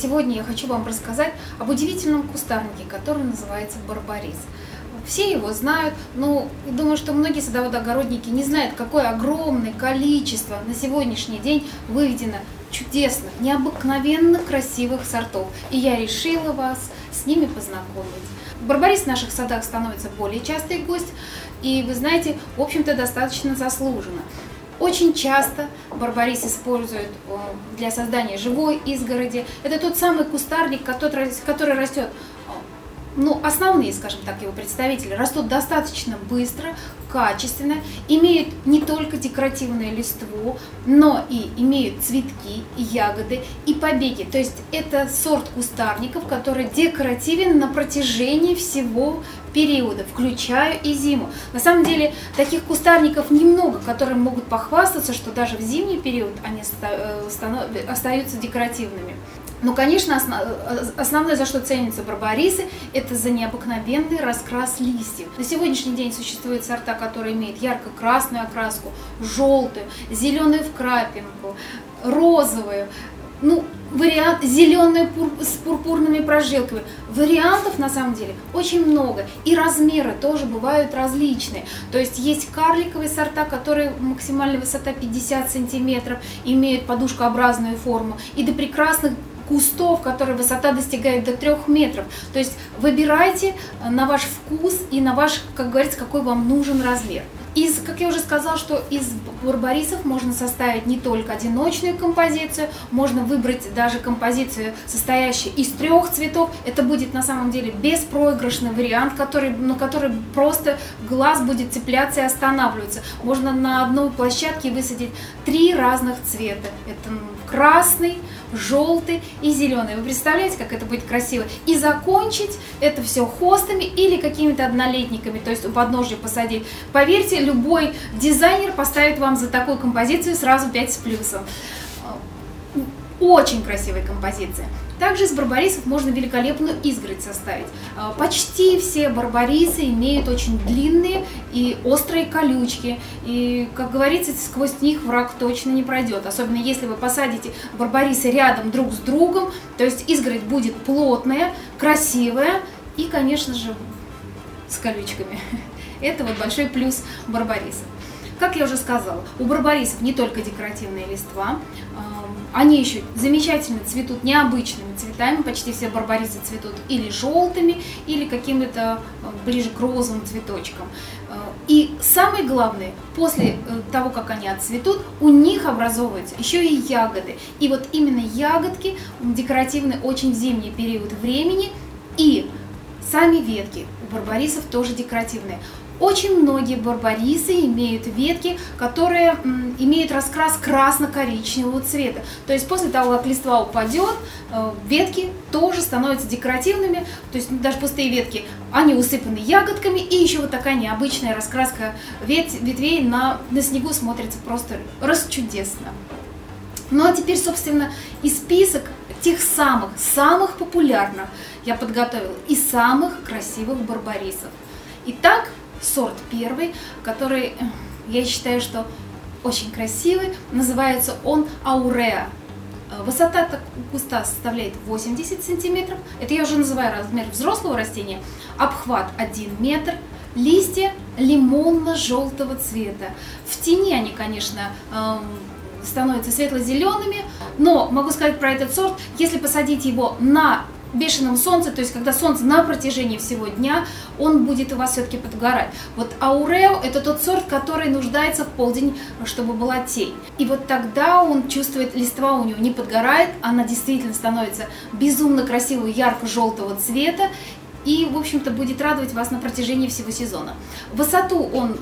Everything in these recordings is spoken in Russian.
Сегодня я хочу вам рассказать об удивительном кустарнике, который называется барбарис. Все его знают, но думаю, что многие садоводы-огородники не знают, какое огромное количество на сегодняшний день выведено чудесных, необыкновенно красивых сортов. И я решила вас с ними познакомить. Барбарис в наших садах становится более частый гость, и вы знаете, в общем-то, достаточно заслуженно. Очень часто барбарис используют э, для создания живой изгороди. Это тот самый кустарник, который, который растет ну, основные, скажем так, его представители растут достаточно быстро, качественно, имеют не только декоративное листву, но и имеют цветки, и ягоды, и побеги. То есть это сорт кустарников, который декоративен на протяжении всего периода, включая и зиму. На самом деле таких кустарников немного, которые могут похвастаться, что даже в зимний период они э, остаются декоративными. Но, конечно, основное, за что ценятся барбарисы, это за необыкновенный раскрас листьев. На сегодняшний день существуют сорта, которые имеют ярко-красную окраску, желтую, зеленую в крапинку, розовую, ну, вариант зеленые пур, с пурпурными прожилками. Вариантов на самом деле очень много. И размеры тоже бывают различные. То есть есть карликовые сорта, которые максимальная высота 50 сантиметров, имеют подушкообразную форму. И до прекрасных кустов, которые высота достигает до 3 метров. То есть выбирайте э, на ваш вкус и на ваш, как говорится, какой вам нужен размер. Из, как я уже сказала, что из барбарисов можно составить не только одиночную композицию, можно выбрать даже композицию, состоящую из трех цветов. Это будет на самом деле беспроигрышный вариант, который, на который просто глаз будет цепляться и останавливаться. Можно на одной площадке высадить три разных цвета. Это красный, желтый и зеленый. Вы представляете, как это будет красиво? И закончить это все хостами или какими-то однолетниками, то есть у подножья посадить. Поверьте, любой дизайнер поставит вам за такую композицию сразу 5 с плюсом. Очень красивая композиция. Также из барбарисов можно великолепную изгородь составить. А, почти все барбарисы имеют очень длинные и острые колючки. И, как говорится, сквозь них враг точно не пройдет. Особенно если вы посадите барбарисы рядом друг с другом. То есть изгородь будет плотная, красивая и, конечно же, с колючками. Это вот большой плюс барбариса. Как я уже сказала, у барбарисов не только декоративная листва, они еще замечательно цветут необычными цветами, почти все барбарисы цветут или желтыми, или какими-то э, ближе к розовым цветочкам. Э, и самое главное, после э, того, как они отцветут, у них образовываются еще и ягоды. И вот именно ягодки декоративны очень в зимний период времени, и сами ветки у барбарисов тоже декоративные. Очень многие барбарисы имеют ветки, которые имеют раскрас красно-коричневого цвета. То есть после того, как листва упадет, э, ветки тоже становятся декоративными. То есть даже пустые ветки, они усыпаны ягодками. И еще вот такая необычная раскраска ветвей на, на снегу смотрится просто расчудесно. Ну а теперь, собственно, и список тех самых, самых популярных я подготовила и самых красивых барбарисов. Итак, сорт первый, который, э, я считаю, что очень красивый. Называется он Ауреа. Э, высота куста составляет 80 сантиметров. Это я уже называю размер взрослого растения. Обхват 1 метр. Листья лимонно-желтого цвета. В тени они, конечно, эм, становятся светло-зелеными, но могу сказать про этот сорт, если посадить его на бешеном солнце, то есть когда солнце на протяжении всего дня, он будет у вас все-таки подгорать. Вот аурео – это тот сорт, который нуждается в полдень, чтобы была тень. И вот тогда он чувствует, листва у него не подгорает, она действительно становится безумно красивого ярко-желтого цвета, и, в общем-то, будет радовать вас на протяжении всего сезона. Высоту он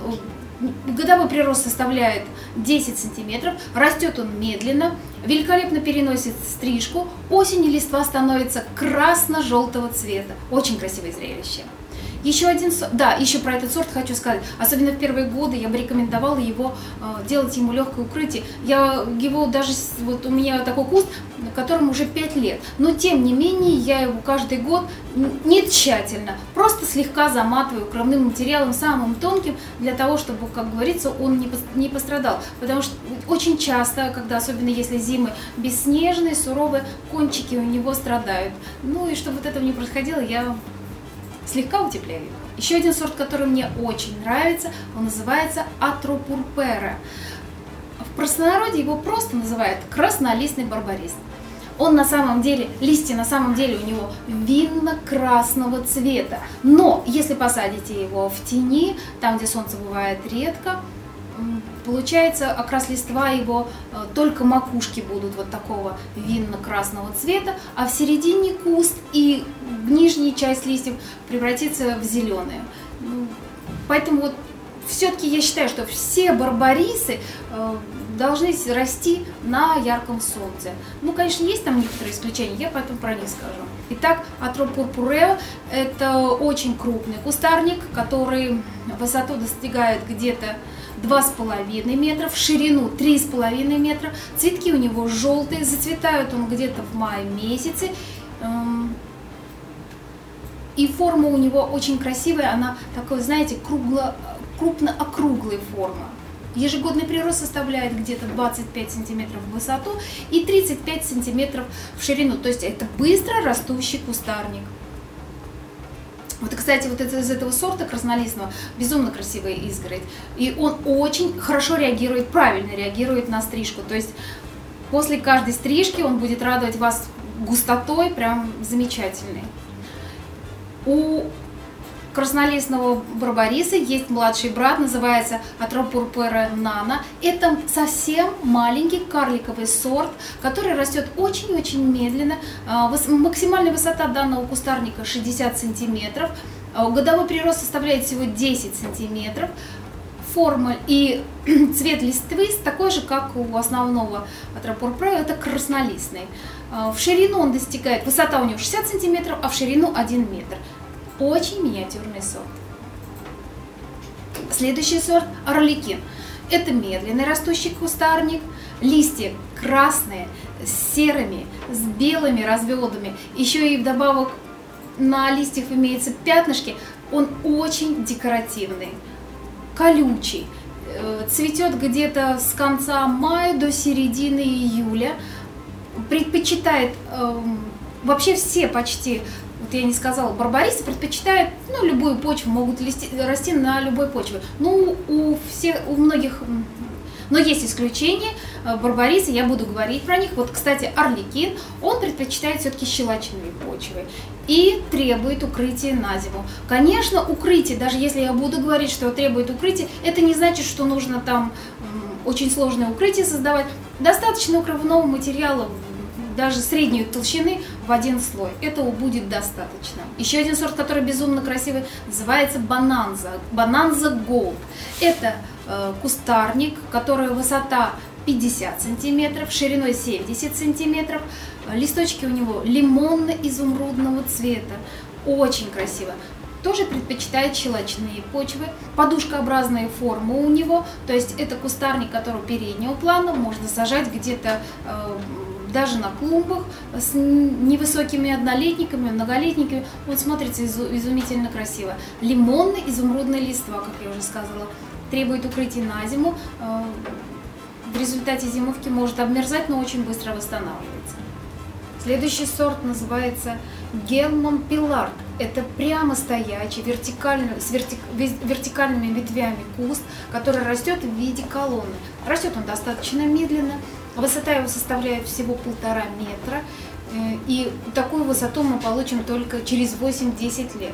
Годовой прирост составляет 10 сантиметров, растет он медленно, великолепно переносит стрижку, осенью листва становится красно-желтого цвета. Очень красивое зрелище. Еще один, да, еще про этот сорт хочу сказать. Особенно в первые годы я бы рекомендовала его э, делать ему легкое укрытие. Я его даже, вот у меня такой куст, которому уже 5 лет. Но тем не менее я его каждый год не тщательно, просто слегка заматываю кровным материалом самым тонким, для того, чтобы, как говорится, он не, пострадал. Потому что очень часто, когда, особенно если зимы бесснежные, суровые, кончики у него страдают. Ну и чтобы вот этого не происходило, я слегка утепляю. Еще один сорт, который мне очень нравится, он называется Атропурпера. В простонародье его просто называют краснолистный барбарис. Он на самом деле, листья на самом деле у него винно-красного цвета. Но если посадите его в тени, там, где солнце бывает редко, получается окрас листва его э, только макушки будут вот такого винно-красного цвета, а в середине куст и нижняя часть листьев превратится в зеленые. Поэтому вот все-таки я считаю, что все барбарисы э, должны расти на ярком солнце. Ну, конечно, есть там некоторые исключения, я потом про них скажу. Итак, атроп пурпурео – это очень крупный кустарник, который высоту достигает где-то 2,5 метра, в ширину 3,5 метра. Цветки у него желтые, зацветают он где-то в мае месяце. Эм, и форма у него очень красивая, она такой, знаете, кругло, крупно-округлой формы. Ежегодный прирост составляет где-то 25 сантиметров в высоту и 35 сантиметров в ширину. То есть это быстро растущий кустарник. Вот, кстати, вот это, из этого сорта краснолистного безумно красивая изгородь. И он очень хорошо реагирует, правильно реагирует на стрижку. То есть после каждой стрижки он будет радовать вас густотой, прям замечательный. У краснолистного барбариса есть младший брат, называется Атропурпера нана. Это совсем маленький карликовый сорт, который растет очень-очень медленно. А, максимальная высота данного кустарника 60 сантиметров. А, годовой прирост составляет всего 10 сантиметров. Форма и цвет листвы такой же, как у основного Атропурпера, это краснолистный. А, в ширину он достигает, высота у него 60 сантиметров, а в ширину 1 метр. Очень миниатюрный сорт. Следующий сорт – орликин. Это медленный растущий кустарник, листья красные, с серыми, с белыми разводами. Еще и вдобавок на листьях имеются пятнышки. Он очень декоративный, колючий. Э, цветет где-то с конца мая до середины июля. Предпочитает э, вообще все почти вот я не сказала, барбарисы предпочитают, ну, любую почву, могут листи, расти на любой почве. Ну, у всех, у многих, но есть исключения, э, барбарисы, я буду говорить про них. Вот, кстати, орликин, он предпочитает все-таки щелочные почвы и требует укрытия на зиму. Конечно, укрытие, даже если я буду говорить, что требует укрытия, это не значит, что нужно там очень сложное укрытие создавать. Достаточно укрывного материала даже средней толщины в один слой. Этого будет достаточно. Еще один сорт, который безумно красивый, называется бананза. Бананза Gold. Это э, кустарник, который высота 50 сантиметров, шириной 70 сантиметров. Листочки у него лимонно-изумрудного цвета. Очень красиво тоже предпочитает щелочные почвы. Подушкообразная форма у него, то есть это кустарник, который переднего плана, можно сажать где-то э, даже на клумбах с невысокими однолетниками, многолетниками. Вот смотрится изумительно красиво. Лимонный изумрудный листва, как я уже сказала, требует укрытия на зиму. Э, в результате зимовки может обмерзать, но очень быстро восстанавливается. Следующий сорт называется Гелмон Пилард. Это прямо стоячий, вертикальный, с вертик, вертикальными ветвями куст, который растет в виде колонны. Растет он достаточно медленно, Высота его составляет всего полтора метра, э, и такую высоту мы получим только через 8-10 лет.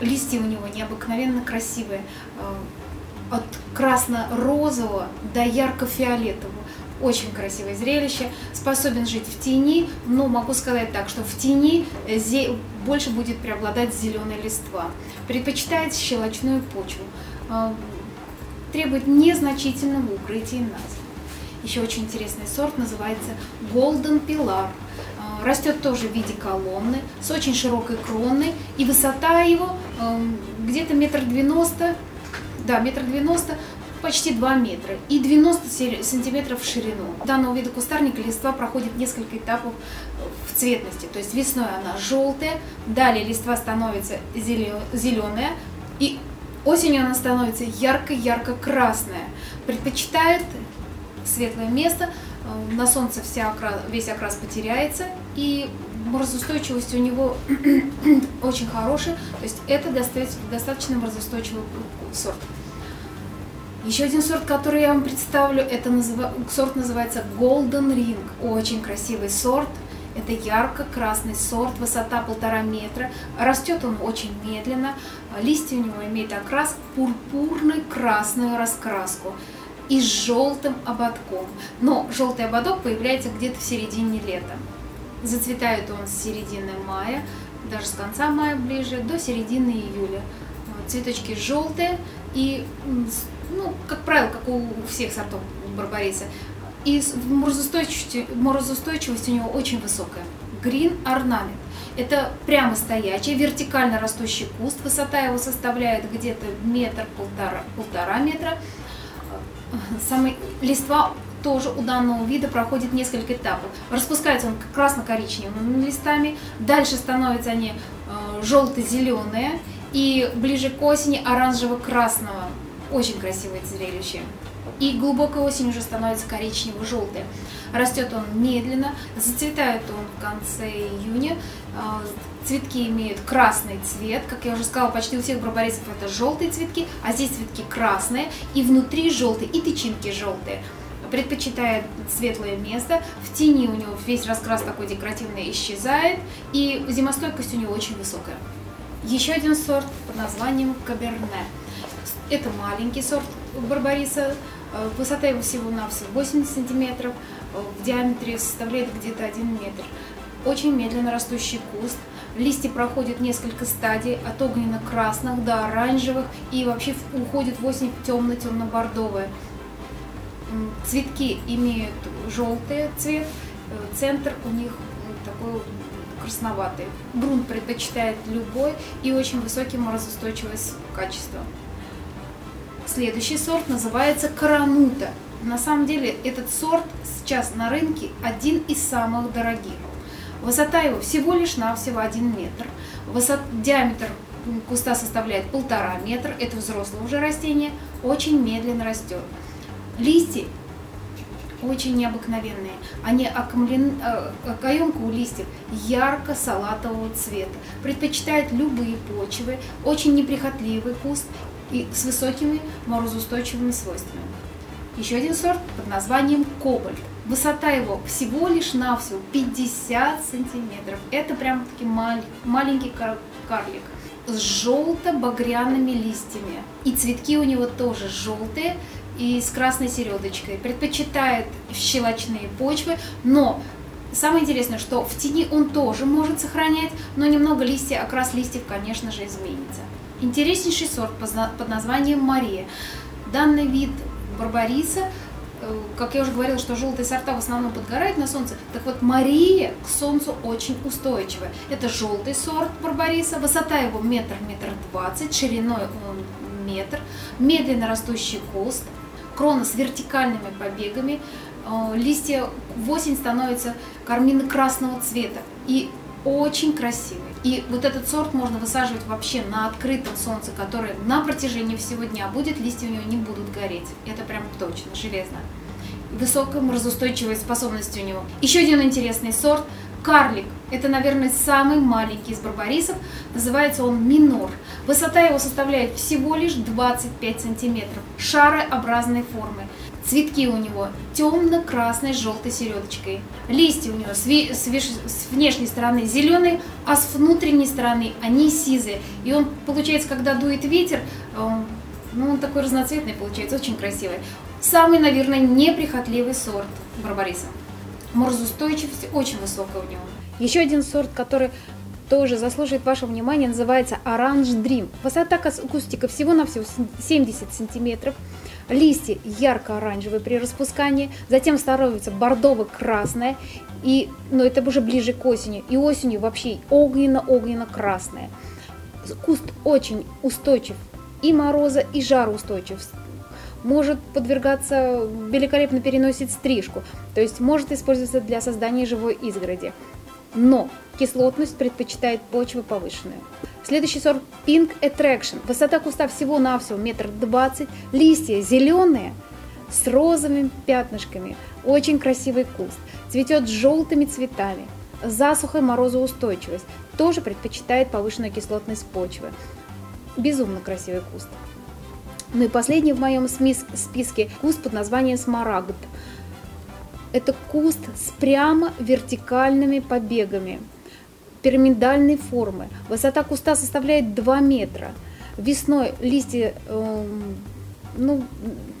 Листья у него необыкновенно красивые, э, от красно-розового до ярко-фиолетового. Очень красивое зрелище, способен жить в тени, но могу сказать так, что в тени э, больше будет преобладать зеленая листва. Предпочитает щелочную почву, требует незначительного укрытия на зиму. Еще очень интересный сорт, называется Golden Pilar. А, растет тоже в виде колонны, с очень широкой кроной, и высота его эм, где-то метр девяносто, да, метр девяносто, почти 2 метра и 90 сантиметров в ширину. Данного вида кустарника листва проходит несколько этапов в цветности. То есть весной она желтая, далее листва становится зеленая, и осенью она становится ярко-ярко-красная. Предпочитает светлое место, э, на солнце вся окрас, весь окрас потеряется, и морозоустойчивость у него очень хорошая, то есть это достаточно морозоустойчивый сорт. Еще один сорт, который я вам представлю, это называ... сорт называется Golden Ring. Очень красивый сорт. Это ярко-красный сорт, высота полтора метра. Растет он очень медленно. Листья у него имеют окрас пурпурный красную раскраску и с желтым ободком. Но желтый ободок появляется где-то в середине лета. Зацветает он с середины мая, даже с конца мая ближе, до середины июля. Цветочки желтые и ну, как правило, как у всех сортов барбариса. И морозоустойчивость, морозоустойчивость у него очень высокая. Green Ornament. Это прямо стоячий, вертикально растущий куст. Высота его составляет где-то метр-полтора полтора метра. Самый, листва тоже у данного вида проходит несколько этапов. Распускается он красно-коричневыми листами, дальше становятся они э, желто-зеленые и ближе к осени оранжево-красного очень красивое зрелище. И глубокой осень уже становится коричнево-желтый. Растет он медленно, зацветает он в конце июня. Цветки имеют красный цвет, как я уже сказала, почти у всех барбарисов это желтые цветки, а здесь цветки красные, и внутри желтые, и тычинки желтые. Предпочитает светлое место, в тени у него весь раскрас такой декоративный исчезает, и зимостойкость у него очень высокая. Еще один сорт под названием Каберне. Это маленький сорт барбариса, э, высота его всего-навсего 80 сантиметров, э, в диаметре составляет где-то 1 метр. Очень медленно растущий куст, листья проходят несколько стадий, от огненно-красных до оранжевых и вообще уходит в осень темно-темно-бордовые. Цветки имеют желтый цвет, э, центр у них такой красноватый. Грунт предпочитает любой и очень высокий морозоустойчивость качества. Следующий сорт называется Каранута. На самом деле этот сорт сейчас на рынке один из самых дорогих. Высота его всего лишь навсего 1 метр. Высот, диаметр куста составляет полтора метра. Это взрослое уже растение. Очень медленно растет. Листья очень необыкновенные. Они окомлены, э, окоемка у листьев ярко-салатового цвета. Предпочитает любые почвы. Очень неприхотливый куст и с высокими морозоустойчивыми свойствами. Еще один сорт под названием кобальт. Высота его всего лишь навсего 50 сантиметров. Это прям таки мал маленький кар карлик с желто-багряными листьями. И цветки у него тоже желтые и с красной середочкой. Предпочитает щелочные почвы, но Самое интересное, что в тени он тоже может сохранять, но немного листья, окрас листьев, конечно же, изменится. Интереснейший сорт под названием Мария. Данный вид барбариса, как я уже говорила, что желтые сорта в основном подгорают на солнце, так вот Мария к солнцу очень устойчивая. Это желтый сорт барбариса, высота его метр, метр двадцать, шириной он метр, медленно растущий куст, крона с вертикальными побегами, э, листья в осень становятся карминно-красного цвета и очень красивый. И вот этот сорт можно высаживать вообще на открытом солнце, которое на протяжении всего дня будет, листья у него не будут гореть. Это прям точно, железно. Высокая морозоустойчивая способность у него. Еще один интересный сорт – карлик. Это, наверное, самый маленький из барбарисов. Называется он минор. Высота его составляет всего лишь 25 сантиметров. Шарообразной формы. Цветки у него темно-красной с желтой середочкой. Листья у него с, с, с внешней стороны зеленые, а с внутренней стороны они сизые. И он, получается, когда дует ветер, он, ну, он такой разноцветный получается, очень красивый. Самый, наверное, неприхотливый сорт барбариса. Морозоустойчивость очень высокая у него. Еще один сорт, который тоже заслуживает вашего внимания, называется Orange Dream. Высота кустика всего-навсего 70 сантиметров. Листья ярко-оранжевые при распускании, затем становится бордово-красное, и, но это уже ближе к осени, и осенью вообще огненно-огненно-красное. Куст очень устойчив и мороза, и жароустойчив. может подвергаться, великолепно переносит стрижку, то есть может использоваться для создания живой изгороди. Но кислотность предпочитает почвы повышенную. Следующий сорт Pink Attraction. Высота куста всего-навсего метр двадцать, листья зеленые с розовыми пятнышками. Очень красивый куст. Цветет желтыми цветами. Засуха и морозоустойчивость. Тоже предпочитает повышенную кислотность почвы. Безумно красивый куст. Ну и последний в моем списке куст под названием смарагд. Это куст с прямо вертикальными побегами пирамидальной формы. Высота куста составляет 2 метра. Весной листья э, ну,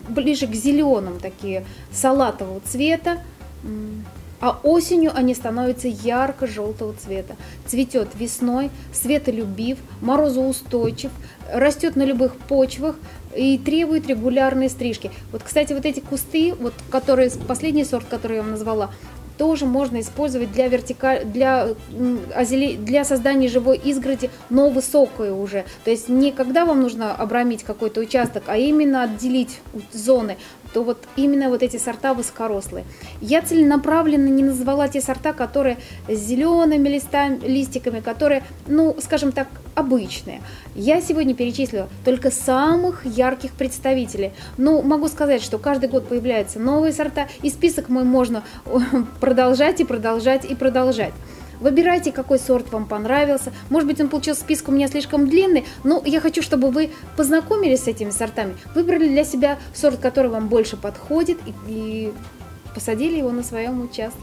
ближе к зеленым, такие салатового цвета, а осенью они становятся ярко-желтого цвета. Цветет весной, светолюбив, морозоустойчив, растет на любых почвах и требует регулярной стрижки. Вот, кстати, вот эти кусты, вот, которые, последний сорт, который я вам назвала, тоже можно использовать для, вертикаль... для, для создания живой изгороди, но высокую уже. То есть не когда вам нужно обрамить какой-то участок, а именно отделить зоны то вот именно вот эти сорта высокорослые. Я целенаправленно не назвала те сорта, которые с зелеными листами, листиками, которые, ну, скажем так, обычные. Я сегодня перечислила только самых ярких представителей. Но могу сказать, что каждый год появляются новые сорта, и список мой можно продолжать и продолжать и продолжать. Выбирайте, какой сорт вам понравился. Может быть, он получился список у меня слишком длинный, но я хочу, чтобы вы познакомились с этими сортами, выбрали для себя сорт, который вам больше подходит и, и посадили его на своем участке.